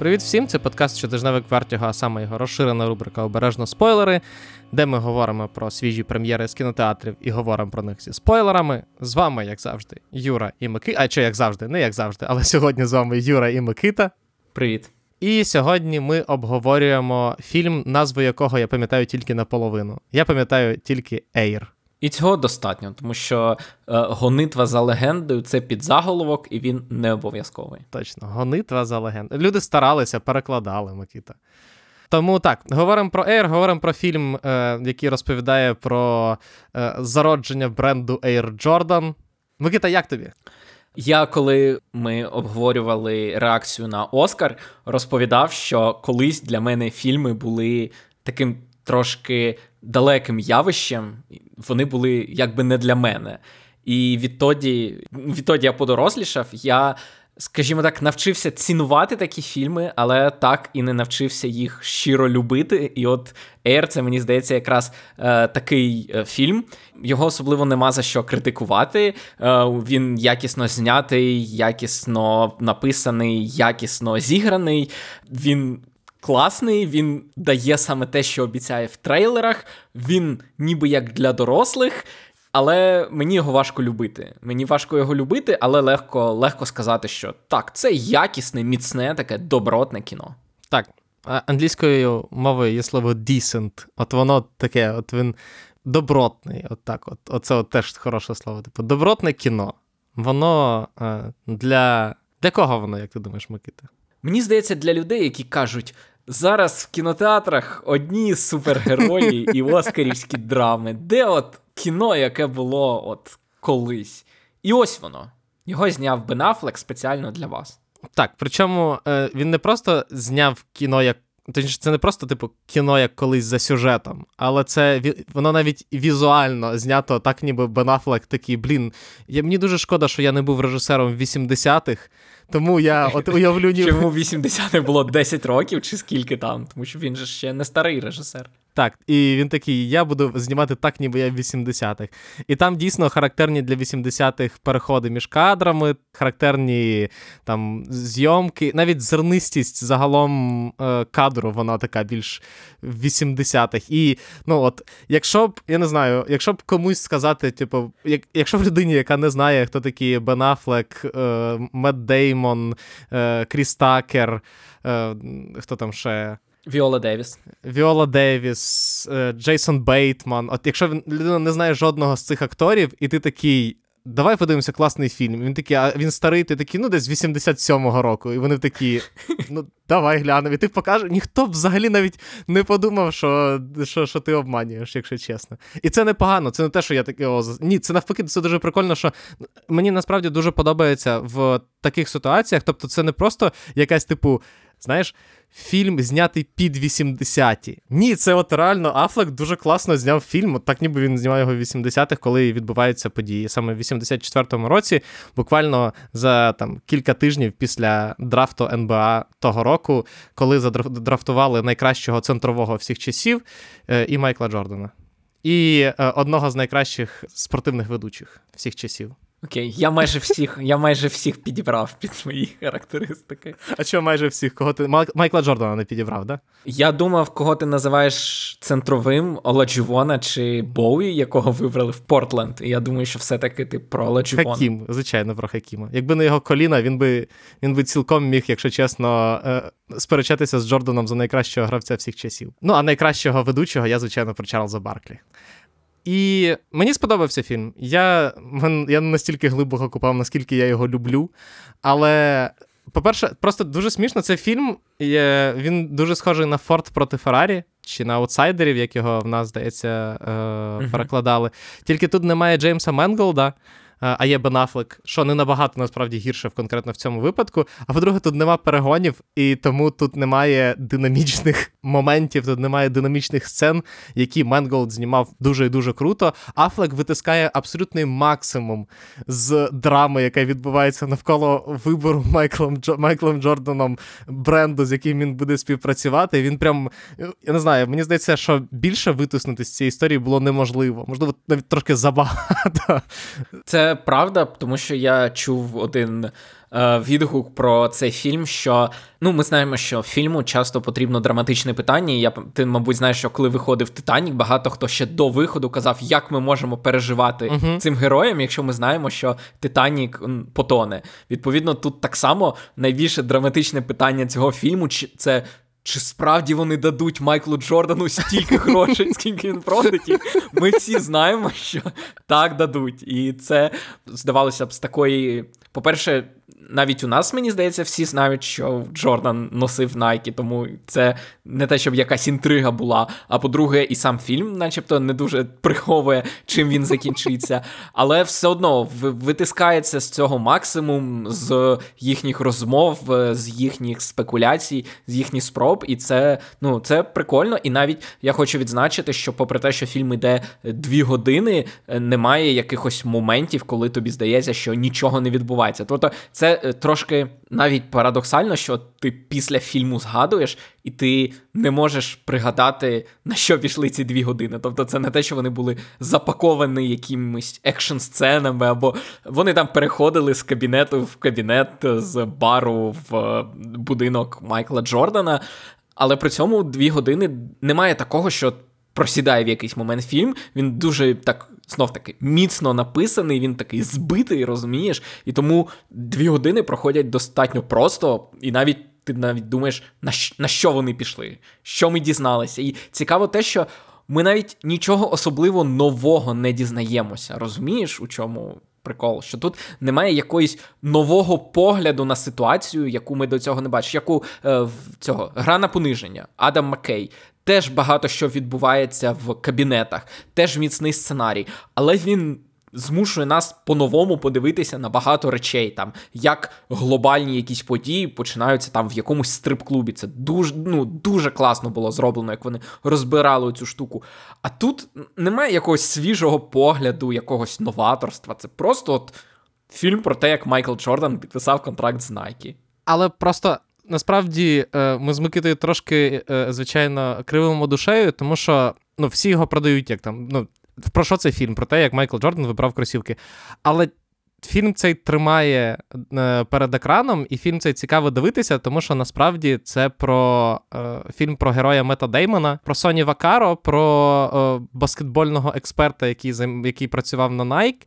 Привіт всім! Це подкаст щотижневик Вертіго, а саме його розширена рубрика Обережно спойлери, де ми говоримо про свіжі прем'єри з кінотеатрів і говоримо про них зі спойлерами. З вами, як завжди, Юра і Микита. А чи як завжди, не як завжди, але сьогодні з вами Юра і Микита. Привіт. І сьогодні ми обговорюємо фільм, назву якого я пам'ятаю тільки наполовину. Я пам'ятаю тільки Ейр. І цього достатньо, тому що е, гонитва за легендою це підзаголовок, і він не обов'язковий. Точно, гонитва за легендою. Люди старалися, перекладали Микита. Тому так, говоримо про Air, говоримо про фільм, е, який розповідає про е, зародження бренду Air Jordan. Микита, як тобі? Я, коли ми обговорювали реакцію на Оскар, розповідав, що колись для мене фільми були таким трошки далеким явищем, вони були якби не для мене. І відтоді, відтоді я подорослішав, я, скажімо так, навчився цінувати такі фільми, але так і не навчився їх щиро любити. І от Air, це мені здається, якраз е, такий е, фільм. Його особливо нема за що критикувати. Е, він якісно знятий, якісно написаний, якісно зіграний. Він класний, він дає саме те, що обіцяє в трейлерах. Він ніби як для дорослих. Але мені його важко любити. Мені важко його любити, але легко легко сказати, що так, це якісне, міцне, таке добротне кіно. Так, англійською мовою є слово decent. От воно таке, от він добротний. От так, от, Оце от теж хороше слово. Типу, добротне кіно. Воно е, для. Для кого воно, як ти думаєш, Микита? Мені здається, для людей, які кажуть, зараз в кінотеатрах одні супергерої і оскарівські драми. Де от кіно, яке було от колись? І ось воно. Його зняв Бен Аффлек спеціально для вас. Так, причому е, він не просто зняв кіно як. Точніше, це не просто, типу, кіно як колись за сюжетом, але це воно навіть візуально знято так, ніби Бен Аффлек такий, блін. Я, Мені дуже шкода, що я не був режисером 80-х, тому я от уявлю ні... Чому 80-х було 10 років чи скільки там? Тому що він же ще не старий режисер. Так, і він такий: я буду знімати так, ніби я в 80-х. І там дійсно характерні для 80-х переходи між кадрами, характерні там зйомки, навіть зернистість загалом е, кадру, вона така більш 80-х. І ну от, якщо б, я не знаю, якщо б комусь сказати, типу, як, якщо в людині, яка не знає, хто такі Бен Аффлек, е, Мед Деймон, е, Кріс Такер, е, хто там ще. Віола Девіс. Віола Девіс, е, Джейсон Бейтман. От якщо людина не знає жодного з цих акторів, і ти такий. Давай подивимося класний фільм. Він такий, а він старий, ти такий, ну десь 87-го року. І вони такі, ну давай глянемо. І ти покажеш. Ніхто б взагалі навіть не подумав, що що, що ти обманюєш, якщо чесно. І це непогано. Це не те, що я такий. О, ні, це навпаки, це дуже прикольно, що мені насправді дуже подобається в таких ситуаціях. Тобто, це не просто якась, типу, знаєш фільм знятий під 80-ті. Ні, це от реально Афлек дуже класно зняв фільм. От так ніби він знімав його в 80-х, коли відбуваються події. Саме в 84-му році, буквально за там кілька тижнів після драфту НБА того року, коли задрафтували найкращого центрового всіх часів е, і Майкла Джордана. І е, одного з найкращих спортивних ведучих всіх часів. Окей, я майже всіх я майже всіх підібрав під свої характеристики. А що майже всіх? Кого ти Майкла Джордана не підібрав, да? Я думав, кого ти називаєш центровим Оладжувона чи Боуі, якого вибрали в Портленд. І я думаю, що все-таки ти про Оладжувона. Хакім, звичайно, про Хакіма. Якби не його коліна, він би він би цілком міг, якщо чесно, е, сперечатися з Джорданом за найкращого гравця всіх часів. Ну, а найкращого ведучого я, звичайно, про Чарльза Барклі. І мені сподобався фільм. Я я настільки глибоко купав, наскільки я його люблю. Але, по-перше, просто дуже смішно цей фільм. Він дуже схожий на Форд проти Феррарі, чи на аутсайдерів, як його в нас, здається, е, перекладали. Тільки тут немає Джеймса Менголда а є Бен Аффлек, що не набагато насправді гірше в конкретно в цьому випадку. А по-друге, тут нема перегонів, і тому тут немає динамічних моментів, тут немає динамічних сцен, які Менголд знімав дуже і дуже круто. Афлек витискає абсолютний максимум з драми, яка відбувається навколо вибору Майклом Джо... Майклом Джорданом бренду, з яким він буде співпрацювати. Він прям я не знаю, мені здається, що більше витиснути з цієї історії було неможливо. Можливо, навіть трошки забагато. Це правда, тому що я чув один е, відгук про цей фільм, що ну ми знаємо, що фільму часто потрібно драматичне питання. Я ти, мабуть, знаєш, що коли виходив Титанік, багато хто ще до виходу казав, як ми можемо переживати uh-huh. цим героям, якщо ми знаємо, що Титанік потоне. Відповідно, тут так само найбільше драматичне питання цього фільму це чи справді вони дадуть Майклу Джордану стільки грошей, скільки він просить? Ми всі знаємо, що так дадуть. І це здавалося б з такої. По-перше, навіть у нас, мені здається, всі знають, що Джордан носив Найкі, тому це не те, щоб якась інтрига була. А по-друге, і сам фільм, начебто, не дуже приховує, чим він закінчиться. Але все одно витискається з цього максимум, з їхніх розмов, з їхніх спекуляцій, з їхніх спроб. І це ну, це прикольно. І навіть я хочу відзначити, що, попри те, що фільм йде дві години, немає якихось моментів, коли тобі здається, що нічого не відбувається. Тобто, це Е, трошки навіть парадоксально, що ти після фільму згадуєш, і ти не можеш пригадати, на що пішли ці дві години. Тобто, це не те, що вони були запаковані якимись екшн-сценами, або вони там переходили з кабінету в кабінет, з бару в е, будинок Майкла Джордана. Але при цьому дві години немає такого, що просідає в якийсь момент фільм. Він дуже так знов таки міцно написаний, він такий збитий, розумієш? І тому дві години проходять достатньо просто, і навіть ти навіть думаєш, на що, вони пішли, що ми дізналися. І цікаво те, що ми навіть нічого особливо нового не дізнаємося. Розумієш, у чому? Прикол, що тут немає якоїсь нового погляду на ситуацію, яку ми до цього не бачимо. Яку е, цього гра на пониження Адам Маккей теж багато що відбувається в кабінетах, теж міцний сценарій, але він. Змушує нас по-новому подивитися на багато речей, там як глобальні якісь події починаються там в якомусь стрип-клубі. Це дуже ну, дуже класно було зроблено, як вони розбирали цю штуку. А тут немає якогось свіжого погляду, якогось новаторства. Це просто от фільм про те, як Майкл Джордан підписав контракт з Nike. Але просто насправді е, ми з Микитою трошки, е, звичайно, кривимо душею, тому що ну, всі його продають як там. ну, Про що цей фільм? Про те, як Майкл Джордан вибрав кросівки. Але фільм цей тримає е, перед екраном, і фільм цей цікаво дивитися, тому що насправді це про фільм про героя Мета Деймона, про Соні Вакаро, про баскетбольного експерта, який який працював на Nike,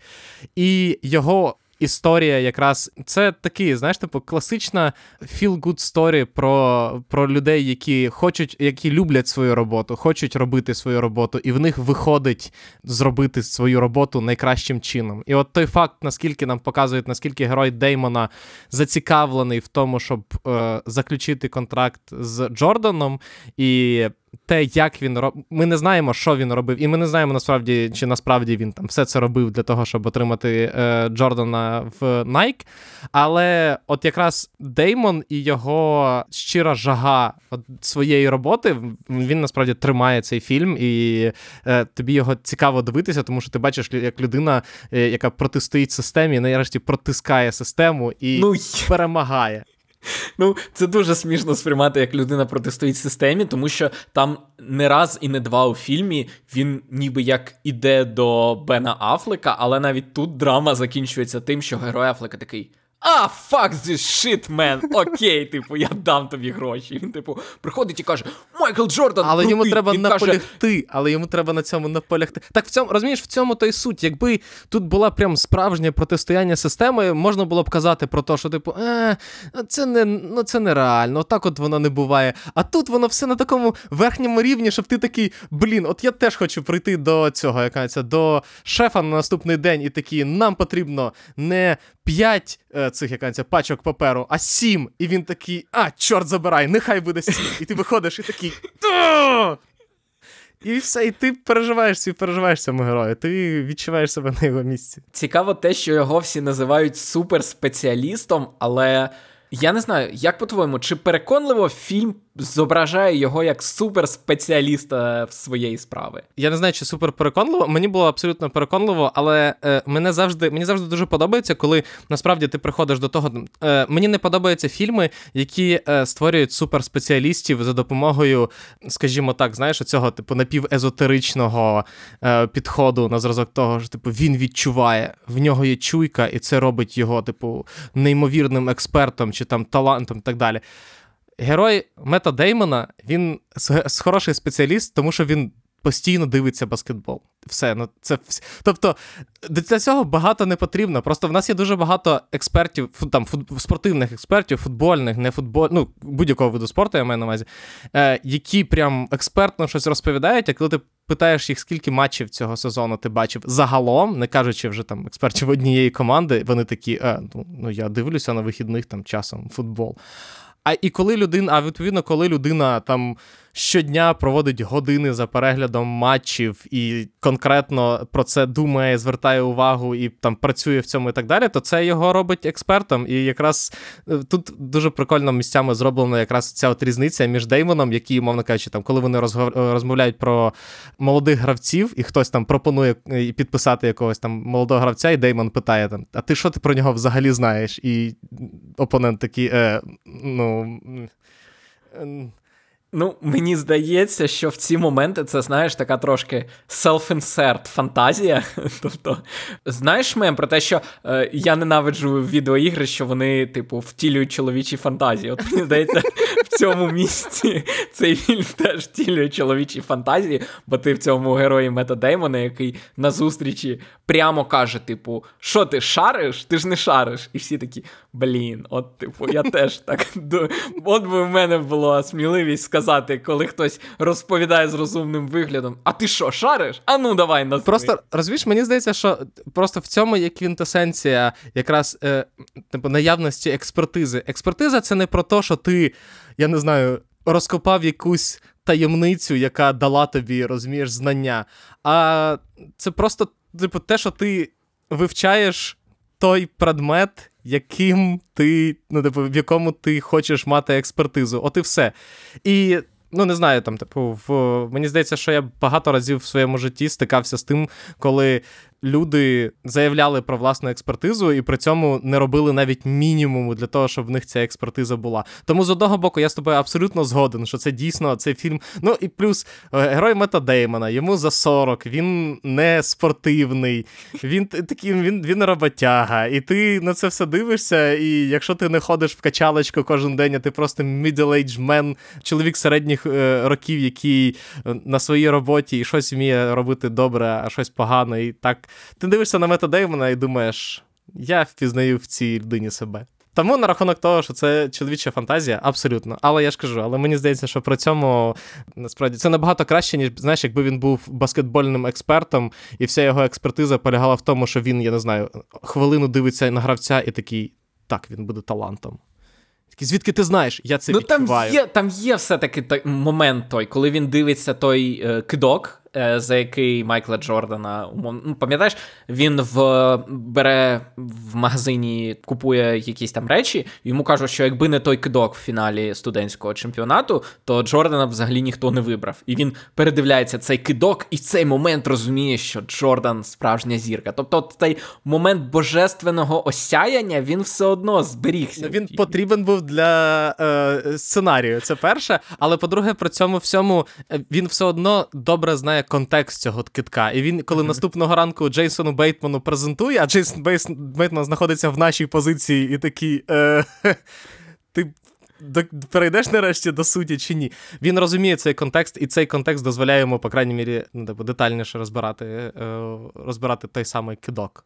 і його історія якраз це такий, знаєш, типу, класична feel-good story про про людей, які хочуть, які люблять свою роботу, хочуть робити свою роботу, і в них виходить зробити свою роботу найкращим чином. І от той факт, наскільки нам показують, наскільки герой Деймона зацікавлений в тому, щоб е, заключити контракт з Джорданом, і те, як він роб... Ми не знаємо, що він робив, і ми не знаємо насправді, чи насправді він там все це робив для того, щоб отримати е, Джордана в Nike. Але от якраз Деймон і його щира жага от своєї роботи, він насправді тримає цей фільм, і е, тобі його цікаво дивитися, тому що ти бачиш, як людина, е, яка протистоїть системі, нарешті протискає систему і ну, перемагає. Ну, це дуже смішно сприймати, як людина протистоїть системі, тому що там не раз і не два у фільмі він ніби як іде до Бена Афлека, але навіть тут драма закінчується тим, що герой Афлека такий а, fuck this shit, man, Окей, типу, я дам тобі гроші. Він, типу, приходить і каже: Майкл Джордан. Але крутий. йому треба Він наполягти. Каже... Але йому треба на цьому наполягти. Так в цьому розумієш, в цьому то й суть. Якби тут була прям справжнє протистояння системи, можна було б казати про те, що, типу, е, це не ну це нереально, так от воно не буває. А тут воно все на такому верхньому рівні, щоб ти такий, блін, от я теж хочу прийти до цього, яка це, до шефа на наступний день, і такий, нам потрібно не 5 е, цих яка пачок паперу, а 7. І він такий, а, чорт забирай, нехай буде 7. І ти виходиш і такий. І все, і ти переживаєш і переживаєш цьому герою. Ти відчуваєш себе на його місці. Цікаво те, що його всі називають суперспеціалістом, але я не знаю, як по-твоєму, чи переконливо фільм зображає його як суперспеціаліста в своєї справи. Я не знаю, чи супер переконливо. Мені було абсолютно переконливо, але е, мене завжди мені завжди дуже подобається, коли насправді ти приходиш до того. Е, мені не подобаються фільми, які е, створюють суперспеціалістів за допомогою, скажімо так, знаєш, цього типу напівезотеричного е, підходу на зразок того, що типу він відчуває, в нього є чуйка, і це робить його, типу, неймовірним експертом чи там талантом і так далі. Герой Мета Деймона, він хороший спеціаліст, тому що він постійно дивиться баскетбол. Все, ну це. Тобто для цього багато не потрібно. Просто в нас є дуже багато експертів, там фут... спортивних експертів, футбольних, не футболь... ну, будь-якого виду спорту, я маю на увазі, е, які прям експертно щось розповідають, а коли ти питаєш їх, скільки матчів цього сезону ти бачив загалом, не кажучи вже там експертів однієї команди, вони такі, е, ну, ну я дивлюся на вихідних там часом футбол. А і коли людина, а відповідно, коли людина там щодня проводить години за переглядом матчів і конкретно про це думає, звертає увагу і там працює в цьому і так далі, то це його робить експертом. І якраз е, тут дуже прикольно місцями зроблена якраз ця от різниця між Деймоном, який, мовно кажучи, там, коли вони розгов... розмовляють про молодих гравців, і хтось там пропонує е, підписати якогось там молодого гравця, і Деймон питає там: А ти що ти про нього взагалі знаєш? І опонент такий, е, ну. Ну, мені здається, що в ці моменти це, знаєш, така трошки self-insert фантазія. тобто, знаєш мем про те, що е, я ненавиджу відеоігри, що вони, типу, втілюють чоловічі фантазії. От мені здається, в цьому місці цей фільм теж втілює чоловічі фантазії, бо ти в цьому герої Мета Деймона, який на зустрічі прямо каже: типу, що ти шариш? Ти ж не шариш. І всі такі, блін, от, типу, я теж так. От би в мене була сміливість сказати, коли хтось розповідає з розумним виглядом: А ти що, шариш? А ну давай назви. Просто розумієш, мені здається, що просто в цьому є квінтесенція якраз е, типу, наявності експертизи. Експертиза це не про те, що ти, я не знаю, розкопав якусь таємницю, яка дала тобі, розумієш, знання. А це просто, типу, те, що ти вивчаєш той предмет, яким ти, ну, типу, в якому ти хочеш мати експертизу. От і все. І ну не знаю, там, типу, в мені здається, що я багато разів в своєму житті стикався з тим, коли люди заявляли про власну експертизу і при цьому не робили навіть мінімуму для того, щоб в них ця експертиза була. Тому з одного боку, я з тобою абсолютно згоден, що це дійсно цей фільм. Ну і плюс е, герой Мета Деймона, йому за 40, він не спортивний, він такий, він, він роботяга. І ти на це все дивишся, і якщо ти не ходиш в качалочку кожен день, а ти просто middle-aged man, чоловік середніх е, років, який е, на своїй роботі і щось вміє робити добре, а щось погано, і так ти дивишся на Мета Деймона і думаєш, я впізнаю в цій людині себе. Тому на рахунок того, що це чоловіча фантазія, абсолютно. Але я ж кажу, але мені здається, що при цьому насправді це набагато краще, ніж знаєш, якби він був баскетбольним експертом, і вся його експертиза полягала в тому, що він, я не знаю, хвилину дивиться на гравця і такий, так, він буде талантом. Такий, звідки ти знаєш? Я це ну, там є, там є все-таки той момент той, коли він дивиться той е, кидок, за який Майкла Джордана. Ну, пам'ятаєш, він в бере в магазині, купує якісь там речі. Йому кажуть, що якби не той кидок в фіналі студентського чемпіонату, то Джордана взагалі ніхто не вибрав. І він передивляється цей кидок, і в цей момент розуміє, що Джордан справжня зірка. Тобто, цей момент божественного осяяння він все одно зберігся. Він потрібен був для е, сценарію. Це перше. Але по-друге, при цьому всьому е, він все одно добре знає контекст цього китка. І він, коли наступного ранку Джейсону Бейтману презентує, а Джейсон Бейтман знаходиться в нашій позиції і такий. Е, ти. до- Перейдеш нарешті до суті чи ні? Він розуміє цей контекст, і цей контекст дозволяє йому, по крайній мірі, ну, типу, детальніше розбирати, е, розбирати той самий кидок.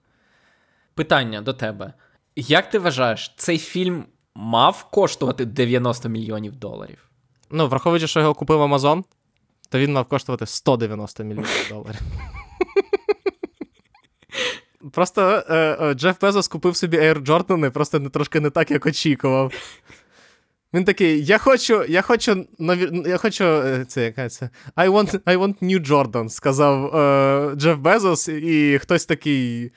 Питання до тебе. Як ти вважаєш, цей фільм мав коштувати 90 мільйонів доларів? Ну, враховуючи, що його купив Амазон, то він мав коштувати 190 мільйонів доларів. Просто е, е, Джеф Безос купив собі Air Jordan, просто не, трошки не так, як очікував. Він такий: я хочу, я хочу нові, я хочу. е, Це яка це? I want, I want new Jordan, сказав е, Джеф Безос, і хтось такий.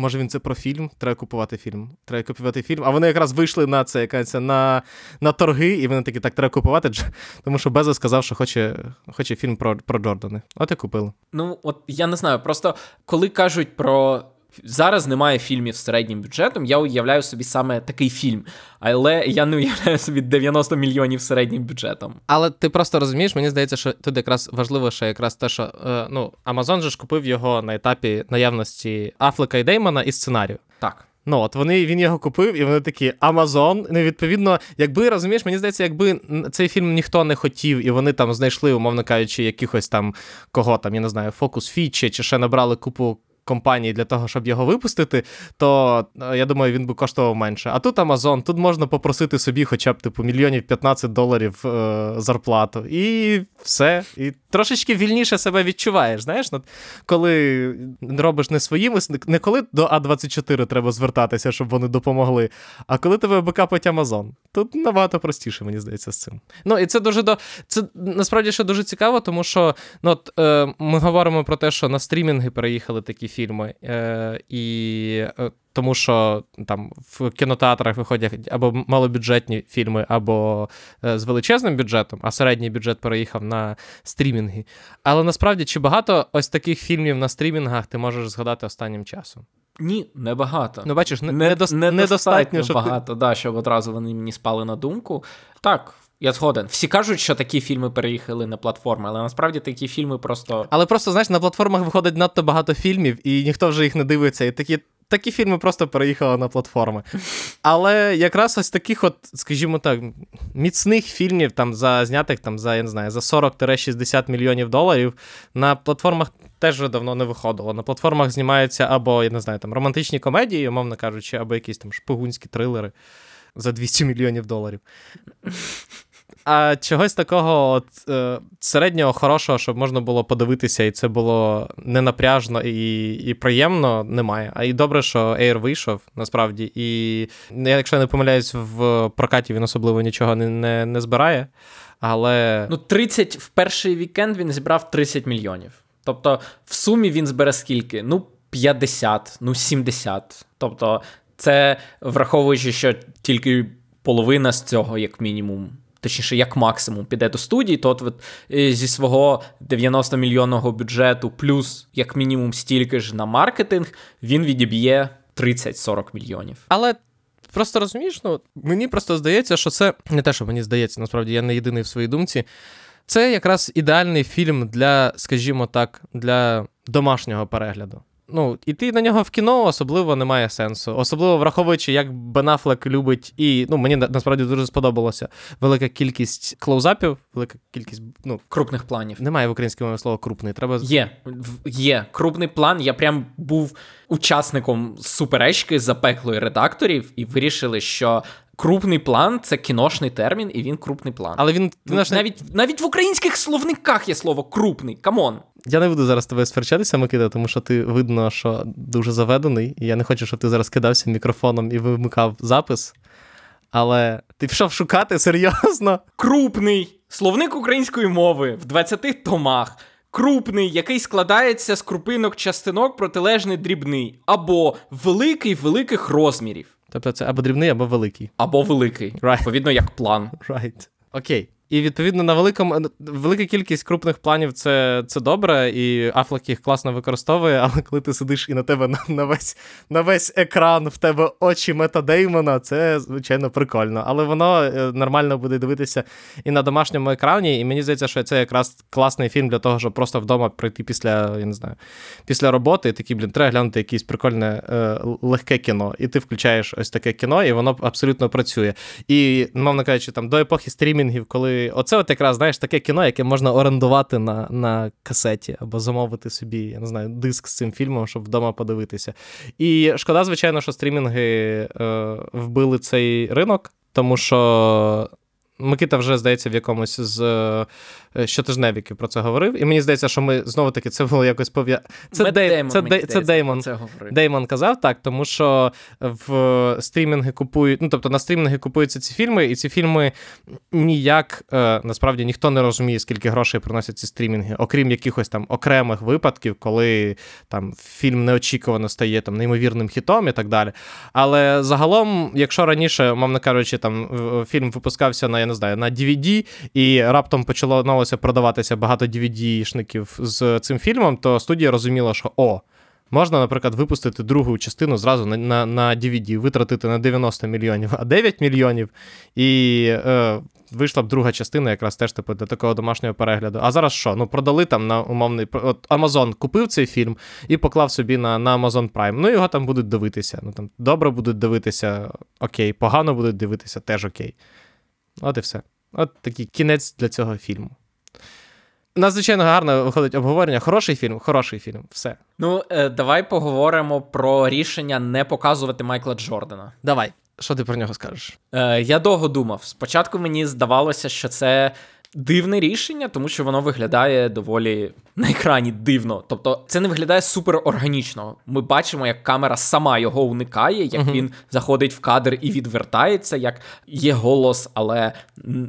Може він це про фільм, треба купувати фільм. Треба купувати фільм. А вони якраз вийшли на це, якась на, на торги, і вони такі, так, треба купувати, тому що Безос сказав, що хоче, хоче фільм про, про Джордани. От і купили. Ну, от я не знаю, просто коли кажуть про. Зараз немає фільмів з середнім бюджетом, я уявляю собі саме такий фільм, але я не уявляю собі 90 мільйонів середнім бюджетом. Але ти просто розумієш, мені здається, що тут якраз важливо, що якраз те, що е, ну, Amazon же ж купив його на етапі наявності Афлека і Деймона і сценарію. Так. Ну от вони він його купив, і вони такі Amazon. Ну, відповідно, якби розумієш, мені здається, якби цей фільм ніхто не хотів, і вони там знайшли, умовно кажучи, якихось там кого там, я не знаю, фокус фічі, чи ще набрали купу. Компаній для того, щоб його випустити, то е, я думаю, він би коштував менше. А тут Amazon, тут можна попросити собі хоча б типу мільйонів 15 доларів е, зарплату. І все. І трошечки вільніше себе відчуваєш. Знаєш, коли робиш не своїми, не коли до А24 треба звертатися, щоб вони допомогли, а коли тебе бекапить Amazon. Тут набагато простіше, мені здається, з цим. Ну і це дуже до. Це насправді ще дуже цікаво, тому що ну, от, е, ми говоримо про те, що на стрімінги переїхали такі фільми, е, і е, тому що там в кінотеатрах виходять або малобюджетні фільми, або е, з величезним бюджетом, а середній бюджет переїхав на стрімінги. Але насправді чи багато ось таких фільмів на стрімінгах ти можеш згадати останнім часом? Ні, небагато. Ну, бачиш, не, Не- недос- недостатньо недостатньо, щоб ти- багато, да, щоб одразу вони мені спали на думку. Так, я згоден. Всі кажуть, що такі фільми переїхали на платформи, але насправді такі фільми просто. Але просто, знаєш, на платформах виходить надто багато фільмів, і ніхто вже їх не дивиться. І такі, такі фільми просто переїхали на платформи. Але якраз ось таких, от, скажімо так, міцних фільмів, там, за знятих там, за, я не знаю, за 40-60 мільйонів доларів на платформах теж давно не виходило. На платформах знімаються або, я не знаю, там романтичні комедії, умовно кажучи, або якісь там шпигунські трилери за 200 мільйонів доларів. А чогось такого от, е, середнього хорошого, щоб можна було подивитися, і це було ненапряжно і, і приємно, немає. А і добре, що Air вийшов, насправді. І якщо я не помиляюсь, в прокаті він особливо нічого не, не, не збирає. Але Ну, 30 в перший вікенд він зібрав 30 мільйонів. Тобто, в сумі він збере скільки? Ну, 50, ну 70. Тобто, це враховуючи, що тільки половина з цього, як мінімум. Точніше, як максимум піде до студії, то от, от е, зі свого 90 мільйонного бюджету, плюс як мінімум стільки ж на маркетинг, він відіб'є 30-40 мільйонів. Але просто розумієш, ну мені просто здається, що це не те, що мені здається, насправді я не єдиний в своїй думці. Це якраз ідеальний фільм для, скажімо так, для домашнього перегляду. Ну, іти на нього в кіно особливо немає сенсу. Особливо враховуючи, як Бен Аффлек любить, і ну мені насправді дуже сподобалося велика кількість клоузапів, велика кількість. Ну, Крупних планів. немає в українській мові слова крупний. Треба Є, є крупний план. Я прям був учасником суперечки запеклої редакторів, і вирішили, що крупний план це кіношний термін, і він крупний план. Але він Ну, знаєш, навіть, навіть в українських словниках є слово крупний. Come on. Я не буду зараз тебе сперечатися, Микита, тому що ти видно, що дуже заведений, і я не хочу, щоб ти зараз кидався мікрофоном і вимикав запис. Але ти пішов шукати серйозно. Крупний словник української мови в 20 томах. Крупний, який складається з крупинок частинок протилежний дрібний, або великий великих розмірів, Тобто це або дрібний, або великий. або великий, Right. відповідно, як план. Right. Окей. І відповідно на великому велика кількість крупних планів це, це добре, і Афлек їх класно використовує, але коли ти сидиш і на тебе на, на, весь, на весь екран в тебе очі Мета Деймона, це звичайно прикольно. Але воно е, нормально буде дивитися і на домашньому екрані. І мені здається, що це якраз класний фільм для того, щоб просто вдома прийти після, я не знаю, після роботи, і такий, блін, треба глянути якесь прикольне е, легке кіно. І ти включаєш ось таке кіно, і воно абсолютно працює. І, мовно кажучи, там до епохи стрімінгів, коли оце от якраз знаєш таке кіно, яке можна орендувати на, на касеті або замовити собі, я не знаю, диск з цим фільмом, щоб вдома подивитися. І шкода, звичайно, що стрімінги е, вбили цей ринок, тому що. Микита вже здається в якомусь з е, щотижневиків про це говорив. І мені здається, що ми знову таки це було якось пов'я... Це, Дей... Деймон, це, Дей... це Деймон. Це. Деймон казав так, тому що в стрімінги купують, ну тобто на стрімінги купуються ці фільми, і ці фільми ніяк е, насправді ніхто не розуміє, скільки грошей приносять ці стрімінги, окрім якихось там окремих випадків, коли там фільм неочікувано стає там неймовірним хітом і так далі. Але загалом, якщо раніше, мовно кажучи, там фільм випускався на я не знаю на DVD, і раптом почалося продаватися багато DVD-шників з цим фільмом, то студія розуміла, що о. Можна, наприклад, випустити другу частину зразу на, на, на DVD, витратити на 90 мільйонів, а 9 мільйонів, і е, вийшла б друга частина, якраз теж типу, для такого домашнього перегляду. А зараз що? Ну, продали там на умовний. От Amazon купив цей фільм і поклав собі на, на Amazon Prime. Ну, його там будуть дивитися. Ну там добре будуть дивитися, окей, погано будуть дивитися, теж окей. От і все. От такий кінець для цього фільму. Надзвичайно гарно виходить обговорення. Хороший фільм, хороший фільм. Все. Ну, е, давай поговоримо про рішення не показувати Майкла Джордана. Давай. Що ти про нього скажеш? Е, я довго думав. Спочатку мені здавалося, що це дивне рішення, тому що воно виглядає доволі на екрані дивно. Тобто, це не виглядає супер органічно. Ми бачимо, як камера сама його уникає, як Мгм. він заходить в кадр і відвертається, як є голос, але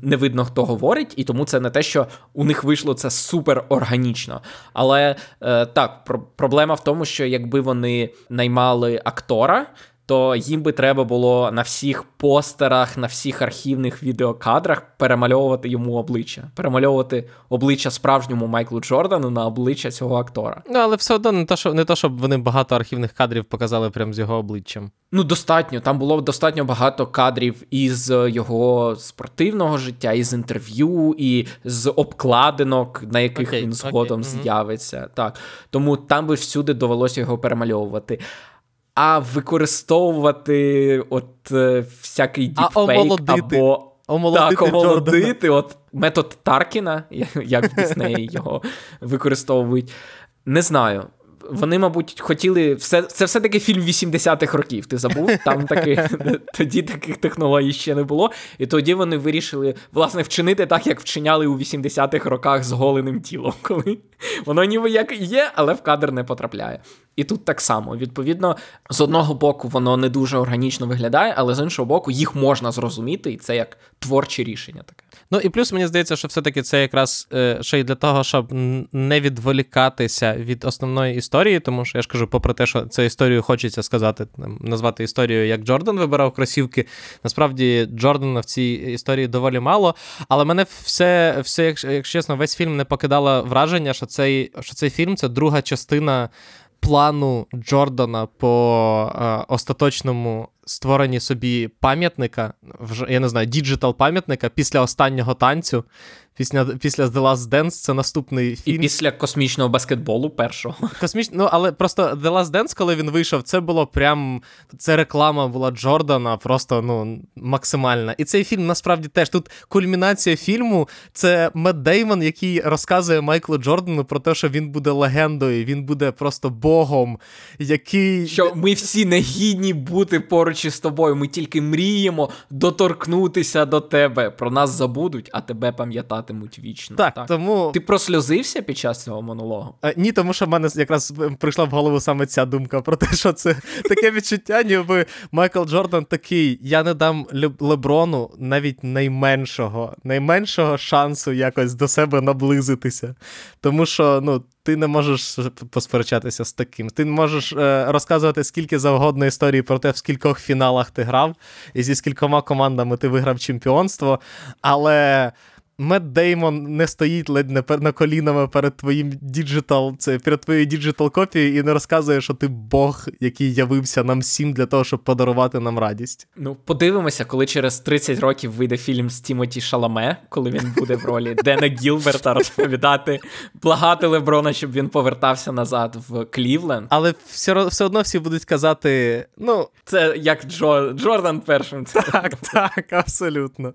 не видно, хто говорить, і тому це не те, що у них вийшло це супер органічно. Але е, так, про- проблема в тому, що якби вони наймали актора то їм би треба було на всіх постерах, на всіх архівних відеокадрах перемальовувати йому обличчя, перемальовувати обличчя справжньому Майклу Джордану на обличчя цього актора. Ну, але все одно не то, що не то, щоб вони багато архівних кадрів показали прямо з його обличчям. Ну, достатньо. Там було достатньо багато кадрів із його спортивного життя, із інтерв'ю, і з обкладинок, на яких Окей, він згодом мгм. з'явиться. Так. Тому там би всюди довелося його перемальовувати. А використовувати от е, всякий діпфейк або Омолодити так, омолодити, от метод Таркіна, як в Діснеї його використовують. Не знаю. Вони, мабуть, хотіли. Все, це все-таки фільм 80-х років. Ти забув? Там таки, тоді таких технологій ще не було. І тоді вони вирішили, власне, вчинити так, як вчиняли у 80-х роках з голеним тілом, коли воно ніби як є, але в кадр не потрапляє. І тут так само. Відповідно, з одного боку, воно не дуже органічно виглядає, але з іншого боку, їх можна зрозуміти, і це як творче рішення таке. Ну і плюс мені здається, що все-таки це якраз е, ще й для того, щоб не відволікатися від основної історії, тому що я ж кажу, попри те, що цю історію хочеться сказати, назвати історією, як Джордан вибирав кросівки. Насправді Джордана в цій історії доволі мало. Але мене все, все якщо, чесно, весь фільм не покидало враження, що цей, що цей фільм це друга частина. Плану Джордана по е, остаточному створенні собі пам'ятника, я не знаю, digital пам'ятника після останнього танцю, після, після The Last Dance, це наступний І фільм. після космічного баскетболу першого. Косміч... Ну, але просто The Last Dance, коли він вийшов, це було прям. Це реклама була Джордана, просто ну, максимальна. І цей фільм насправді теж тут кульмінація фільму це Мед Деймон, який розказує Майклу Джордану про те, що він буде легендою, він буде просто богом, який. Що ми всі не гідні бути поруч із тобою. Ми тільки мріємо доторкнутися до тебе. Про нас забудуть, а тебе пам'ятатимуть вічно. Так, тому. Ти просльозився під час цього монологу? Е, Ні, тому що в мене якраз прийшла в голову саме ця думка про те, що це таке відчуття, ніби Майкл Джордан такий: я не дам Леброну навіть найменшого, найменшого шансу якось до себе наблизитися. Тому що ну, ти не можеш посперечатися з таким. Ти можеш е, розказувати скільки завгодно історій про те, в скількох фіналах ти грав, і зі скількома командами ти виграв чемпіонство, але. Метт Деймон не стоїть ледь не на колінами перед твоїм digital, це перед твоєю digital копією і не розказує, що ти Бог, який явився нам всім для того, щоб подарувати нам радість. Ну, подивимося, коли через 30 років вийде фільм з Тімоті Шаламе, коли він буде в ролі Дена Гілберта розповідати, благати Леброна, щоб він повертався назад в Клівленд. Але все, все одно всі будуть казати: ну, Це як Джо... Джордан першим. так, так, абсолютно.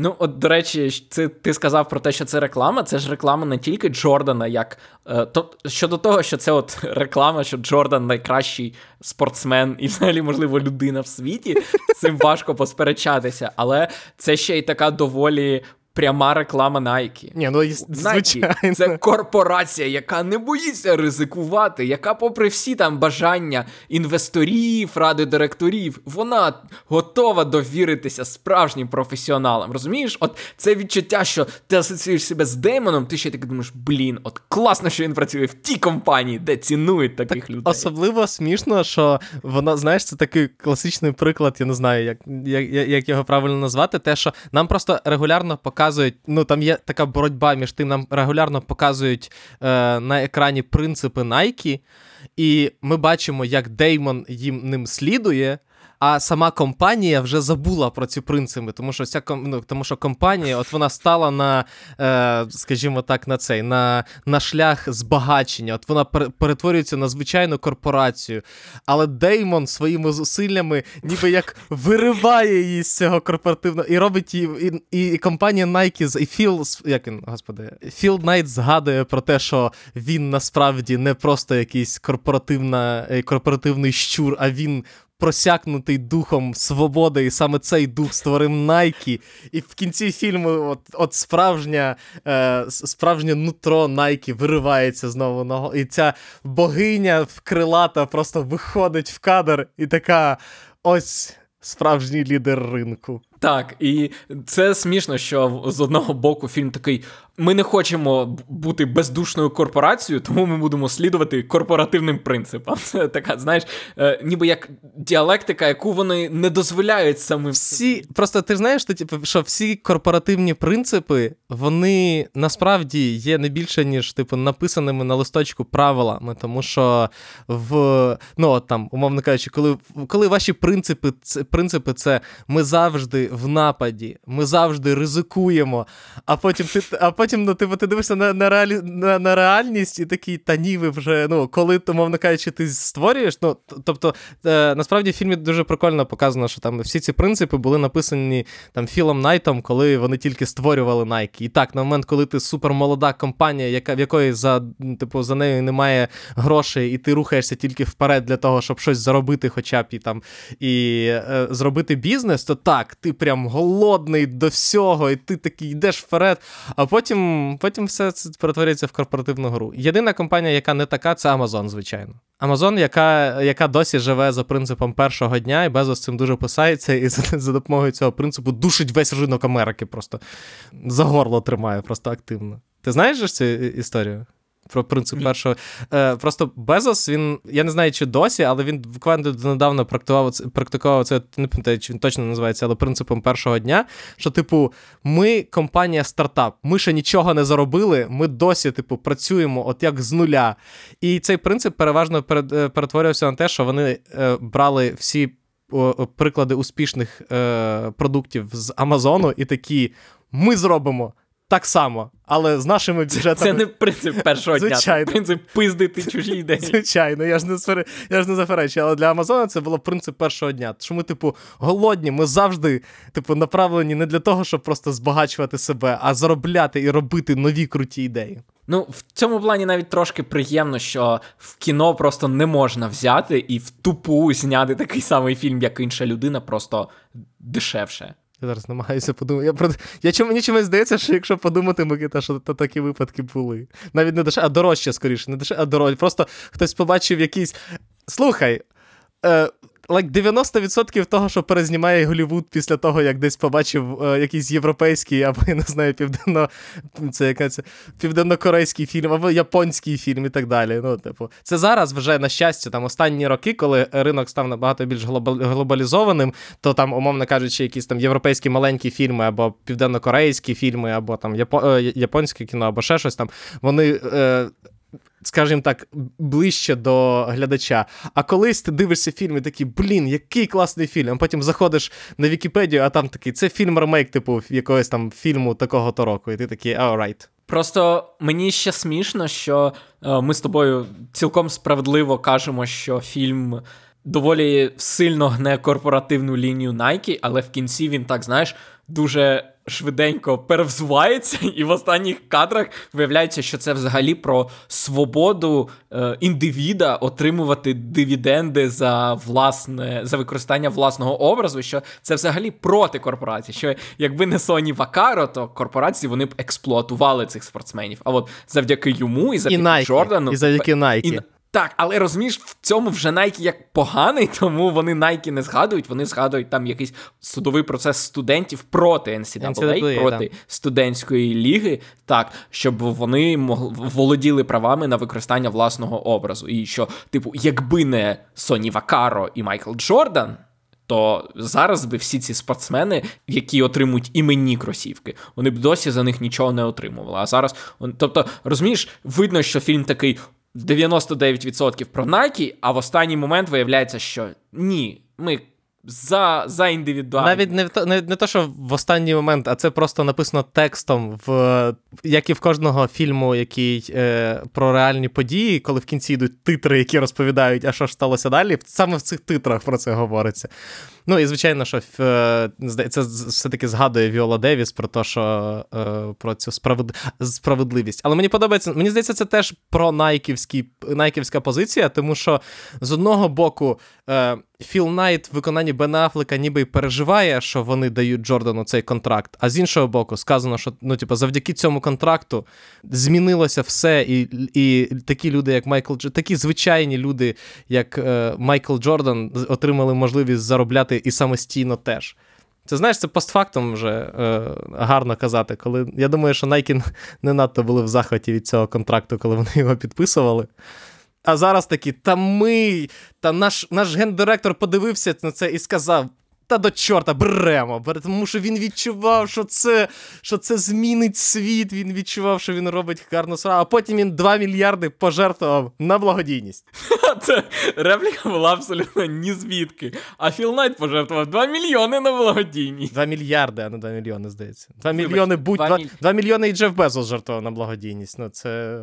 Ну, от, до речі, це ти сказав про те, що це реклама. Це ж реклама не тільки Джордана, як е, то щодо того, що це от реклама, що Джордан найкращий спортсмен і, взагалі, можливо, людина в світі. Цим важко посперечатися, але це ще й така доволі пряма реклама Nike. Ні, ну звичайно. Nike – це корпорація, яка не боїться ризикувати, яка, попри всі там бажання інвесторів, ради директорів, вона готова довіритися справжнім професіоналам. Розумієш, от це відчуття, що ти асоціюєш себе з Деймоном, ти ще таки думаєш, блін, от класно, що він працює в тій компанії, де цінують таких так, людей. Особливо смішно, що вона, знаєш, це такий класичний приклад, я не знаю, як, як, як його правильно назвати, те, що нам просто регулярно показують показують, ну там є така боротьба між тим, нам регулярно показують е, на екрані принципи Nike, і ми бачимо, як Деймон їм ним слідує а сама компанія вже забула про ці принципи, тому що ця ну, тому що компанія, от вона стала на, е, скажімо так, на цей на на шлях збагачення. От вона перетворюється на звичайну корпорацію. Але Деймон своїми зусиллями ніби як вириває її з цього корпоративного і робить її. І, і, компанія Nike і Філ, як він, господи, Філ Найт згадує про те, що він насправді не просто якийсь корпоративна, е, корпоративний щур, а він просякнутий духом свободи, і саме цей дух створив Найкі. І в кінці фільму от от справжня, е, справжнє нутро Найкі виривається знову. На... І ця богиня крилата просто виходить в кадр і така ось справжній лідер ринку. Так, і це смішно, що з одного боку фільм такий: ми не хочемо бути бездушною корпорацією, тому ми будемо слідувати корпоративним принципам. Це така, знаєш, е, ніби як діалектика, яку вони не дозволяють самим. Всі просто ти знаєш, що, типу, що всі корпоративні принципи, вони насправді є не більше, ніж типу написаними на листочку правилами, тому що в ну там, умовно кажучи, коли коли ваші принципи, це принципи, це ми завжди в нападі, ми завжди ризикуємо, а потім ти а потім ну, ти, ти дивишся на на, реалі, на, на реальність і такий, та ні, ви вже, ну, коли, умовно кажучи, ти створюєш. ну, Тобто, е, насправді в фільмі дуже прикольно показано, що там всі ці принципи були написані там Філом Найтом, коли вони тільки створювали Nike. І так, на момент, коли ти супермолода компанія, яка, в якої за типу, за нею немає грошей, і ти рухаєшся тільки вперед для того, щоб щось заробити, хоча б і там і е, зробити бізнес, то так, ти прям голодний до всього, і ти такий йдеш вперед, а потім потім все це перетворюється в корпоративну гру. Єдина компанія, яка не така, це Amazon, звичайно. Amazon, яка яка досі живе за принципом першого дня, і Безос цим дуже писається, і за, за допомогою цього принципу душить весь ринок Америки. Просто за горло тримає, просто активно. Ти знаєш цю історію? Про принцип першого. Е, Просто Безос, він, я не знаю, чи досі, але він буквально недавно практикував практикував це, не пам'ятаю, чи він точно називається, але принципом першого дня. Що, типу, ми компанія стартап, ми ще нічого не заробили, ми досі, типу, працюємо от як з нуля. І цей принцип переважно е, перетворювався на те, що вони е, брали всі. Приклади успішних е, продуктів з Амазону і такі: ми зробимо так само, але з нашими бюджетами. Це не принцип першого дня, це принцип пиздити чужі ідеї. Звичайно, я ж не спер... я ж не заперечую, але для Амазона це було принцип першого дня. Що ми, типу, голодні, ми завжди, типу, направлені не для того, щоб просто збагачувати себе, а заробляти і робити нові круті ідеї. Ну, в цьому плані навіть трошки приємно, що в кіно просто не можна взяти і в тупу зняти такий самий фільм, як інша людина, просто дешевше. Я зараз намагаюся подумати. Я про... я чому мені чомусь здається, що якщо подумати, Микита, що то такі випадки були. Навіть не дешевше, а дорожче скоріше, не дешевше, а дорожче. Просто хтось побачив якийсь. Слухай. Е, like 90% того, що перезнімає Голівуд після того, як десь побачив е, якийсь європейський, або я не знаю, південно це яка це південно-корейський фільм, або японський фільм і так далі. Ну, типу, це зараз вже на щастя, там останні роки, коли ринок став набагато більш глобалізованим, то там, умовно кажучи, якісь там європейські маленькі фільми, або південно-корейські фільми, або там японське кіно, або ще щось там, вони. Е, скажімо так, ближче до глядача. А колись ти дивишся фільм і такий, блін, який класний фільм. А потім заходиш на Вікіпедію, а там такий, це фільм ремейк, типу, якогось там фільму такого-то року. І ти такий, alright. Просто мені ще смішно, що е, ми з тобою цілком справедливо кажемо, що фільм доволі сильно гне корпоративну лінію Nike, але в кінці він так, знаєш, дуже швиденько перевзувається, і в останніх кадрах виявляється, що це взагалі про свободу е, індивіда отримувати дивіденди за власне за використання власного образу. Що це взагалі проти корпорації. Що якби не Соні Вакаро, то корпорації вони б експлуатували цих спортсменів. А от завдяки йому і завдяки І Nike, Джордану і завдяки Nike. і- так, але розумієш, в цьому вже Nike як поганий, тому вони Nike не згадують. Вони згадують там якийсь судовий процес студентів проти NCAA, NCAA, проти да. студентської ліги, так щоб вони могли володіли правами на використання власного образу. І що, типу, якби не Соні Вакаро і Майкл Джордан. То зараз би всі ці спортсмени, які отримують іменні кросівки, вони б досі за них нічого не отримували. А зараз, тобто, розумієш, видно, що фільм такий 99% про Nike, а в останній момент виявляється, що ні, ми за, за індивідуальність. Навіть не, в не, не то, що в останній момент, а це просто написано текстом, в, як і в кожного фільму, який е, про реальні події, коли в кінці йдуть титри, які розповідають, а що ж сталося далі. Саме в цих титрах про це говориться. Ну і звичайно, що е, це все-таки згадує Віола Девіс про те, що е, про цю справед... справедливість. Але мені подобається, мені здається, це теж про найківські, найківська позиція, тому що з одного боку. Е, Філ Найт в виконанні Бена Афлека ніби й переживає, що вони дають Джордану цей контракт. А з іншого боку, сказано, що ну, типу, завдяки цьому контракту змінилося все, і, і такі люди, як Майкл такі звичайні люди, як е, Майкл Джордан, отримали можливість заробляти і самостійно теж. Це знаєш, це постфактом вже е, гарно казати. Коли я думаю, що Nike не надто були в захваті від цього контракту, коли вони його підписували. А зараз такі, та ми, та наш, наш гендиректор подивився на це і сказав: та до чорта, беремо. Тому що він відчував, що це, що це змінить світ. Він відчував, що він робить гарну справу. А потім він 2 мільярди пожертвував на благодійність. Це репліка була абсолютно ні звідки. А Філ Найт пожертвував 2 мільйони на благодійність. 2 мільярди, а не 2 мільйони, здається. 2 мільйони будь два 2, міль- 2 мільйони і Джеф Безос жертвував на благодійність. Ну, це.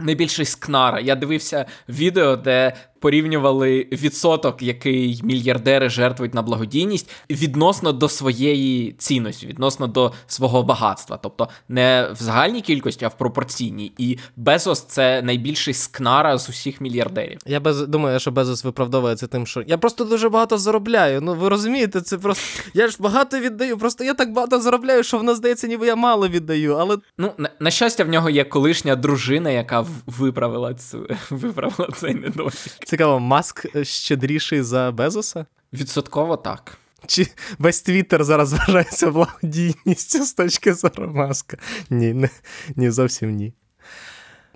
Найбільший скнара. Я дивився відео, де порівнювали відсоток, який мільярдери жертвують на благодійність, відносно до своєї цінності, відносно до свого багатства. Тобто не в загальній кількості, а в пропорційній. І Безос це найбільший скнара з усіх мільярдерів. Я без думаю, що Безос виправдовує це тим, що я просто дуже багато заробляю. Ну ви розумієте, це просто я ж багато віддаю. Просто я так багато заробляю, що воно здається, ніби я мало віддаю. Але Ну, на, на щастя, в нього є колишня дружина, яка виправила цю виправила цей недолік. Цікаво, маск щедріший за Безоса? Відсотково так. Чи весь Твіттер зараз вважається благодійністю з точки зору маска? Ні, не, ні, зовсім ні.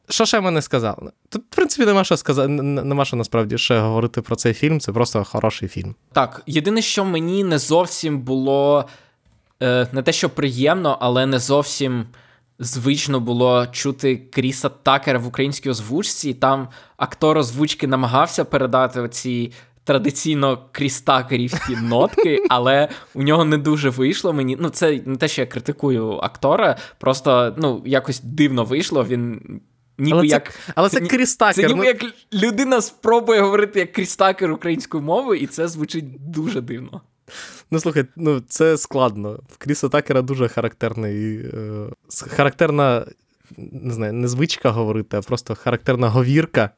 Що ще мене сказали? Тут, в принципі, нема що сказати, нема що насправді ще говорити про цей фільм. Це просто хороший фільм. Так, єдине, що мені не зовсім було е, не те, що приємно, але не зовсім звично було чути Кріса Такера в українській озвучці. І Там актор озвучки намагався передати оці. Традиційно крістакерівські нотки, але у нього не дуже вийшло мені. Ну, це не те, що я критикую актора, просто ну, якось дивно вийшло. Він ніби Але це, як. але це ні- Кріс Це ніби ну, як людина спробує говорити як крістакер українською мовою, і це звучить дуже дивно. Ну, слухай, ну це складно. В Кріса Такера дуже характерний. Е, характерна, не знаю, не звичка говорити, а просто характерна говірка.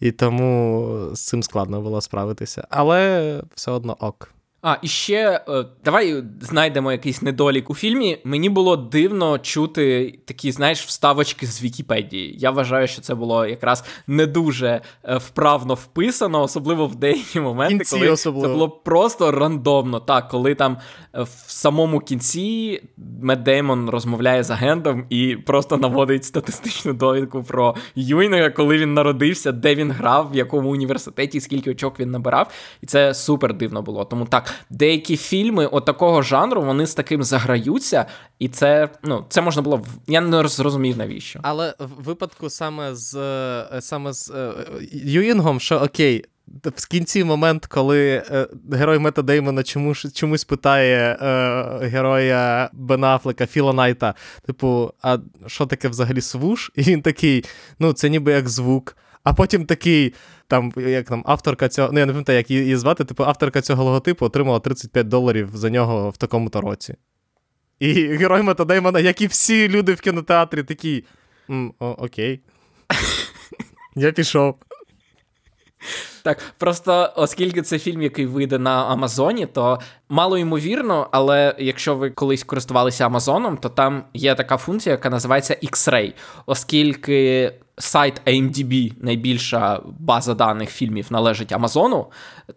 І тому з цим складно було справитися. Але все одно ок. А, і ще е, давай знайдемо якийсь недолік у фільмі. Мені було дивно чути такі, знаєш, вставочки з Вікіпедії. Я вважаю, що це було якраз не дуже е, вправно вписано, особливо в деякі моменти, кінці коли особливо. це було просто рандомно. Так, коли там е, в самому кінці Мед Деймон розмовляє з агентом і просто наводить статистичну довідку про Юйнга, коли він народився, де він грав, в якому університеті, скільки очок він набирав. І це супер дивно було. Тому так, деякі фільми от такого жанру вони з таким заграються, і це ну це можна було я не зрозумів навіщо. Але в випадку саме з е, саме з е, Юїнгом, що окей. В кінці момент, коли е, герой Мета Деймона чомусь, чомусь питає е, героя Бен Афлека, Філа Найта, типу, а що таке взагалі свуш? І він такий, ну, це ніби як звук. А потім такий, там, як там, авторка цього, ну я не пам'ятаю, як її звати, типу, авторка цього логотипу отримала 35 доларів за нього в такому-то році. І герой Метадеймона, як і всі люди в кінотеатрі, такий. «М, О, окей. Я пішов. Так, просто оскільки це фільм, який вийде на Амазоні, то мало ймовірно, але якщо ви колись користувалися Амазоном, то там є така функція, яка називається X-Ray, оскільки сайт AMDB, найбільша база даних фільмів, належить Амазону,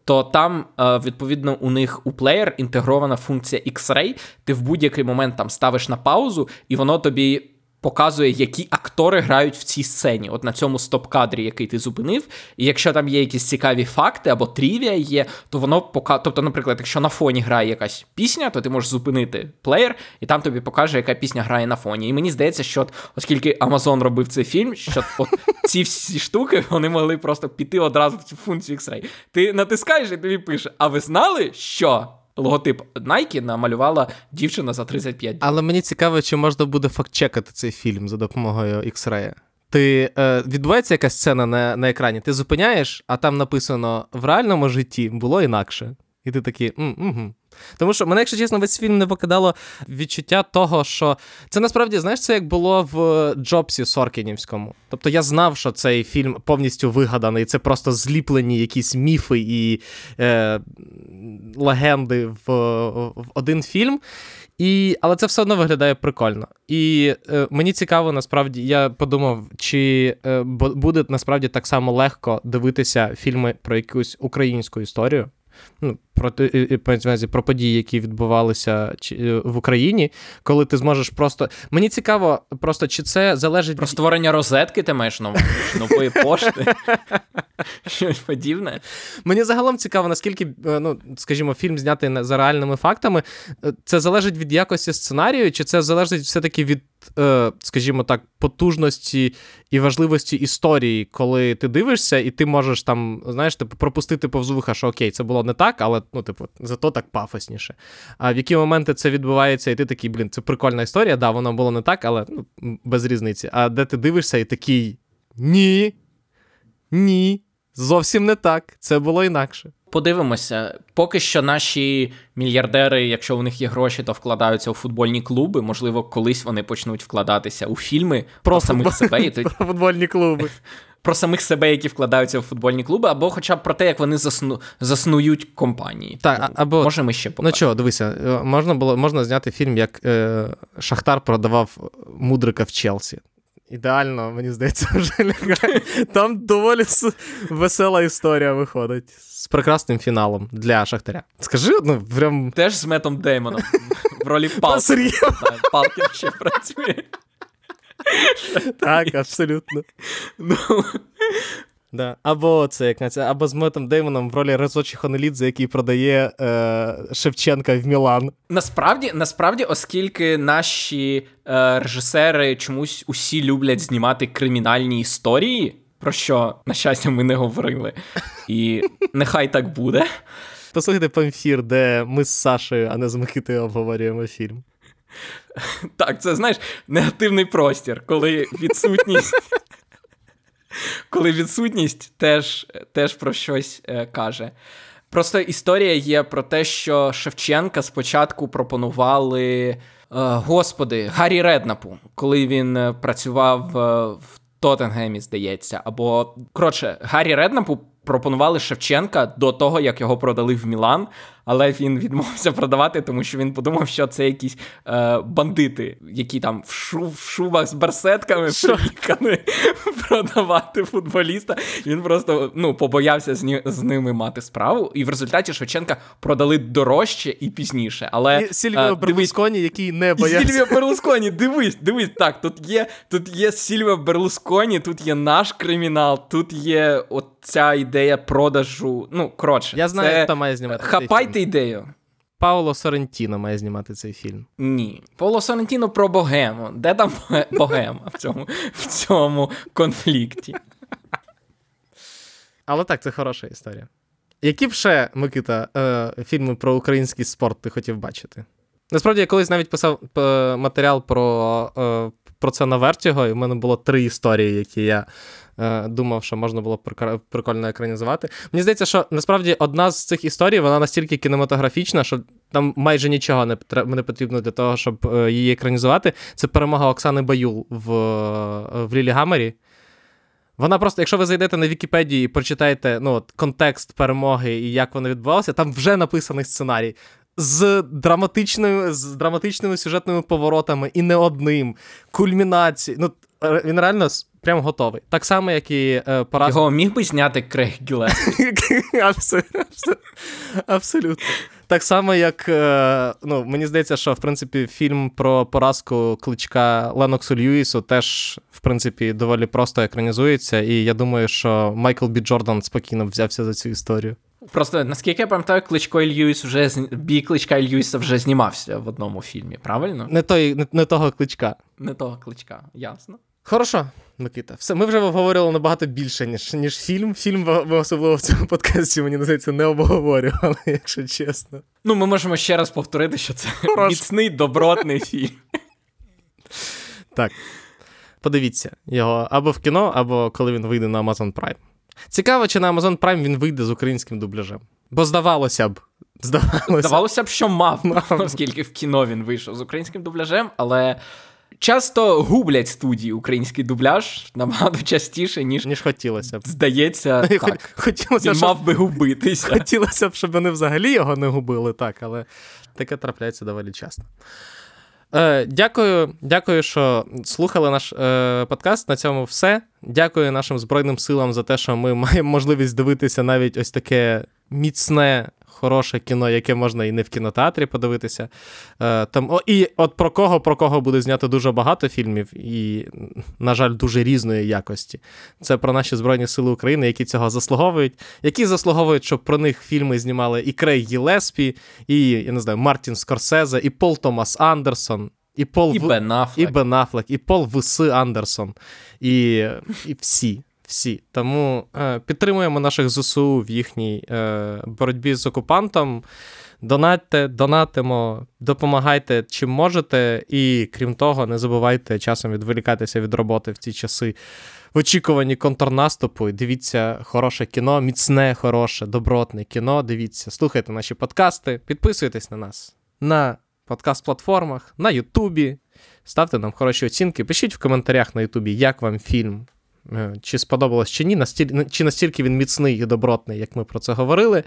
то там, е, відповідно, у них у плеєр інтегрована функція X-Ray. Ти в будь-який момент там ставиш на паузу, і воно тобі показує, які актори грають в цій сцені, от на цьому стоп-кадрі, який ти зупинив. І якщо там є якісь цікаві факти або трівія є, то воно показує. Тобто, наприклад, якщо на фоні грає якась пісня, то ти можеш зупинити плеєр, і там тобі покаже, яка пісня грає на фоні. І мені здається, що от, оскільки Amazon робив цей фільм, що от ці всі штуки вони могли просто піти одразу в цю функцію X-Ray. Ти натискаєш і тобі пише: А ви знали, що? Логотип Nike намалювала дівчина за 35 Але мені цікаво, чи можна буде фактчекати цей фільм за допомогою X-Ray. Ти е, відбувається якась сцена на, на екрані, ти зупиняєш, а там написано в реальному житті було інакше. І ти такий. Угу. Тому що мене, якщо чесно, весь фільм не покидало відчуття того, що це насправді, знаєш, це як було в Джобсі Соркінівському. Тобто я знав, що цей фільм повністю вигаданий, це просто зліплені якісь міфи і е, легенди в, в один фільм. І, Але це все одно виглядає прикольно. І е, мені цікаво, насправді, я подумав, чи е, буде насправді так само легко дивитися фільми про якусь українську історію. Ну, про про події, які відбувалися в Україні, коли ти зможеш просто. Мені цікаво, просто чи це залежить про створення розетки, ти маєш нової пошти. Щось подібне. Мені загалом цікаво, наскільки, ну, скажімо, фільм знятий за реальними фактами. Це залежить від якості сценарію, чи це залежить все-таки від, скажімо так, потужності і важливості історії, коли ти дивишся, і ти можеш там, знаєш, типу, пропустити повз вуха, що окей, це було не так, але ну, типу, зато так пафосніше. А в які моменти це відбувається, і ти такий, блін, це прикольна історія, да, воно було не так, але ну, без різниці. А де ти дивишся і такий ні, ні, зовсім не так. Це було інакше. Подивимося, поки що наші мільярдери, якщо у них є гроші, то вкладаються у футбольні клуби. Можливо, колись вони почнуть вкладатися у фільми про, про самих себе. І Про футбольні клуби про самих себе, які вкладаються в футбольні клуби, або хоча б про те, як вони засну... заснують компанії. Так, або може ми ще побачимо. Ну чого, дивися, е, можна було можна зняти фільм, як е, Шахтар продавав мудрика в Челсі. Ідеально, мені здається, вже лягає. Там доволі весела історія виходить з прекрасним фіналом для Шахтаря. Скажи, ну прям. Теж з Метом Деймоном в ролі Палки. Палки ще працює. Так, абсолютно. Ну, Да. Або це як це, або з Метом Деймоном в ролі Резочі Хонелідзе, який продає е, Шевченка в Мілан. Насправді, насправді, оскільки наші е, режисери чомусь усі люблять знімати кримінальні історії, про що, на щастя, ми не говорили. І нехай так буде. Послухайте памфір, де ми з Сашею, а не з Микитою обговорюємо фільм. Так, це знаєш, негативний простір, коли відсутність. Коли відсутність теж теж про щось е, каже. Просто історія є про те, що Шевченка спочатку пропонували е, господи, Гаррі Реднапу, коли він е, працював в Тоттенгемі, здається. Або коротше, Гаррі Реднапу пропонували Шевченка до того, як його продали в Мілан але він відмовився продавати, тому що він подумав, що це якісь е, бандити, які там в, шу, в шубах з барсетками приїхали продавати футболіста. Він просто ну, побоявся з, ні, з ними мати справу. І в результаті Шевченка продали дорожче і пізніше. Але і Сільвіо е, Берлусконі, який не боявся. Сільвіо Берлусконі, дивись, дивись, так, тут є тут є Сільвіо Берлусконі, тут є наш кримінал, тут є от ця ідея продажу. Ну, коротше, я знаю, це... хто має знімати. Хапайте ідею. Пауло Сорентіно має знімати цей фільм. Ні. Пауло Сорентіно про богему. Де там богема в цьому в цьому конфлікті? Але так, це хороша історія. Які б ще, Микита, е, фільми про український спорт ти хотів бачити? Насправді, я колись навіть писав е, матеріал про, е, про це на Vertigo, і в мене було три історії, які я думав, що можна було прикольно екранізувати. Мені здається, що насправді одна з цих історій вона настільки кінематографічна, що там майже нічого не, потрібно для того, щоб е, її екранізувати. Це перемога Оксани Баюл в, е, в Лілі Гаммері. Вона просто, якщо ви зайдете на Вікіпедію і прочитаєте ну, от, контекст перемоги і як вона відбувалася, там вже написаний сценарій. З драматичною, з драматичними сюжетними поворотами і не одним, кульмінації. Ну, він реально прям готовий. Так само, як і е, поразка. Його міг би зняти Крейг Гілес. Абсо- абсо- Абсолютно. Так само, як е, ну, мені здається, що в принципі фільм про поразку кличка Леноксу Льюісу теж, в принципі, доволі просто екранізується. І я думаю, що Майкл Бі Джордан спокійно взявся за цю історію. Просто наскільки я пам'ятаю, Кличко і Льюіс вже бій Кличка і Льюіса вже знімався в одному фільмі, правильно? Не, той, не, не того кличка. Не того кличка, ясно. Хорошо, Микита. Все, ми вже обговорювали набагато більше, ніж, ніж фільм. Фільм ви особливо в цьому подкасті, мені здається, не обговорювали, якщо чесно. Ну, ми можемо ще раз повторити, що це Хорош. міцний добротний фільм. Так. Подивіться його або в кіно, або коли він вийде на Amazon Prime. Цікаво, чи на Amazon Prime він вийде з українським дубляжем. Бо здавалося б. Здавалося. Здавалося б, що мав, Мав. оскільки в кіно він вийшов з українським дубляжем, але часто гублять студії український дубляж набагато частіше, ніж Ніж хотілося б. здається. Так. Хотілося, Він щоб... мав би губитися. хотілося б, щоб вони взагалі його не губили, так, але таке трапляється доволі часто. Е, дякую, дякую, що слухали наш е, подкаст. На цьому все. Дякую нашим Збройним силам за те, що ми маємо можливість дивитися навіть ось таке міцне, хороше кіно, яке можна і не в кінотеатрі подивитися. Е, там, о, і от про кого, про кого буде знято дуже багато фільмів, і, на жаль, дуже різної якості. Це про наші Збройні Сили України, які цього заслуговують, які заслуговують, щоб про них фільми знімали і Крейг Гілеспі, і я не знаю, Мартін Скорсезе, і Пол Томас Андерсон, і Пол І В- Бен і Бен Аффлек, і Пол Виси Андерсон, і, і всі. Всі. Тому е, підтримуємо наших ЗСУ в їхній е, боротьбі з окупантом. Донатьте, донатимо, допомагайте чим можете. І крім того, не забувайте часом відволікатися від роботи в ці часи. В очікуванні контрнаступу. Дивіться хороше кіно, міцне, хороше, добротне кіно. Дивіться, слухайте наші подкасти, підписуйтесь на нас на подкаст-платформах, на Ютубі. Ставте нам хороші оцінки. Пишіть в коментарях на Ютубі, як вам фільм. Е, Чи сподобалось чи ні, настіль... чи настільки він міцний і добротний, як ми про це говорили.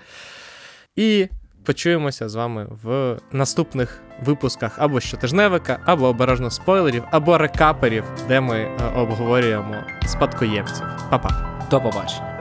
І почуємося з вами в наступних випусках або щотижневика, або обережно спойлерів, або рекаперів, де ми е, обговорюємо спадкоємців. Па-па! До побачення.